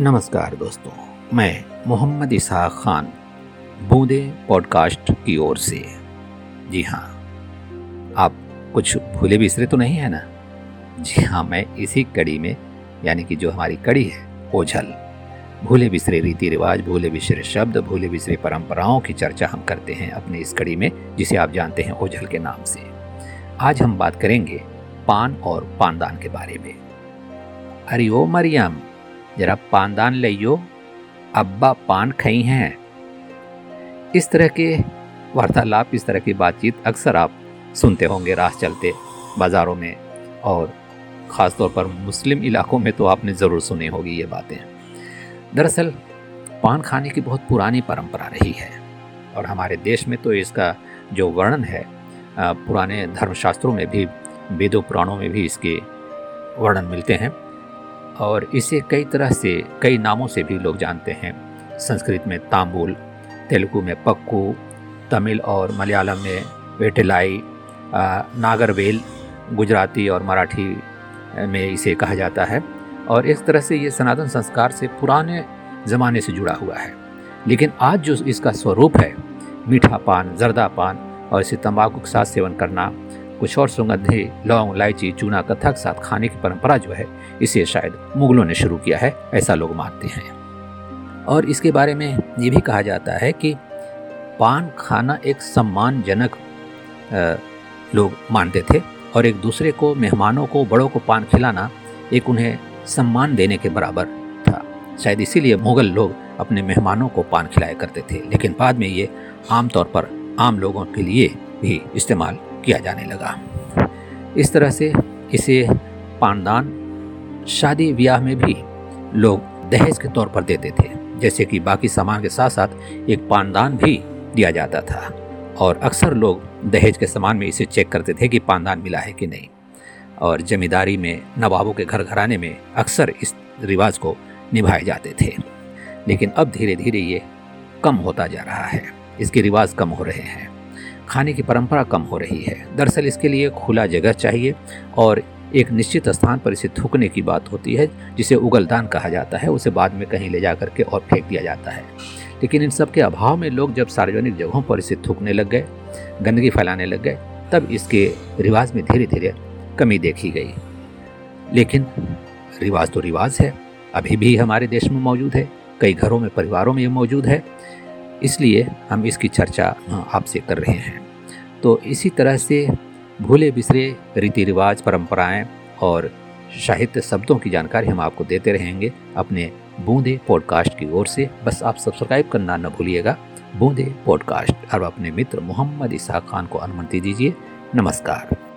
नमस्कार दोस्तों, मैं मोहम्मद इसहाक खान, बूंदे पॉडकास्ट की ओर से। जी हाँ आप कुछ भूले बिसरे तो नहीं है ना? जी हाँ मैं इसी कड़ी में, यानी कि जो हमारी कड़ी है, ओझल। भूले बिसरे रीति रिवाज, भूले बिसरे शब्द, भूले बिसरे परंपराओं की चर्चा हम करते हैं अपने इस कड़ी में, जिसे आप जानते हैं ओझल के नाम से। आज हम बात करेंगे पान और पानदान के बारे में। अरे ओ मरियम! जरा पानदान लियो अब्बा पान खई हैं। इस तरह के वार्तालाप, इस तरह की बातचीत अक्सर आप सुनते होंगे राह चलते बाज़ारों में और ख़ास तौर पर मुस्लिम इलाकों में तो आपने ज़रूर सुनी होगी ये बातें। दरअसल, पान खाने की बहुत पुरानी परंपरा रही है और हमारे देश में तो इसका जो वर्णन है पुराने धर्मशास्त्रों में भी, वेदों, पुराणों में भी इसके वर्णन मिलते हैं। और इसे कई तरह से, कई नामों से भी लोग जानते हैं। संस्कृत में तांबुल, तेलुगु में पक्कू, तमिल और मलयालम में वेटेलाई नागरवेल, गुजराती और मराठी में इसे कहा जाता है। और इस तरह से ये सनातन संस्कार से पुराने ज़माने से जुड़ा हुआ है। लेकिन आज जो इसका स्वरूप है, मीठा पान, जर्दा पान और इसे तंबाकू के साथ सेवन करना कुछ और सुगंधि लौंग, इलायची, चूना, कथक साथ खाने की परंपरा जो है, इसे शायद मुगलों ने शुरू किया है, ऐसा लोग मानते हैं। और इसके बारे में ये भी कहा जाता है कि पान खाना एक सम्मानजनक लोग मानते थे और एक दूसरे को, मेहमानों को, बड़ों को पान खिलाना एक उन्हें सम्मान देने के बराबर था। शायद इसीलिए मुगल लोग अपने मेहमानों को पान खिलाया करते थे। लेकिन बाद में ये आमतौर पर आम लोगों के लिए भी इस्तेमाल किया जाने लगा। इस तरह से इसे पानदान, शादी ब्याह में भी लोग दहेज के तौर पर देते थे, जैसे कि बाकी सामान के साथ साथ एक पानदान भी दिया जाता था। और अक्सर लोग दहेज के सामान में इसे चेक करते थे कि पानदान मिला है कि नहीं। और जमींदारी में, नवाबों के घर घराने में अक्सर इस रिवाज को निभाए जाते थे। लेकिन अब धीरे धीरे ये कम होता जा रहा है। इसके रिवाज कम हो रहे हैं। खाने की परंपरा कम हो रही है। दरअसल इसके लिए खुला जगह चाहिए और एक निश्चित स्थान पर इसे थूकने की बात होती है, जिसे उगलदान कहा जाता है। उसे बाद में कहीं ले जा करके और फेंक दिया जाता है। लेकिन इन सब के अभाव में लोग जब सार्वजनिक जगहों पर इसे थूकने लग गए, गंदगी फैलाने लग गए, तब इसके रिवाज में धीरे धीरे कमी देखी गई। लेकिन रिवाज तो रिवाज है। अभी भी हमारे देश में मौजूद है। कई घरों में, परिवारों में ये मौजूद है। इसलिए हम इसकी चर्चा आपसे कर रहे हैं। तो इसी तरह से भूले बिसरे रीति रिवाज, परंपराएँ और साहित्य शब्दों की जानकारी हम आपको देते रहेंगे अपने बूंदे पॉडकास्ट की ओर से। बस आप सब्सक्राइब करना न भूलिएगा। बूंदे पॉडकास्ट। और अपने मित्र मोहम्मद इसा खान को अनुमति दीजिए। नमस्कार।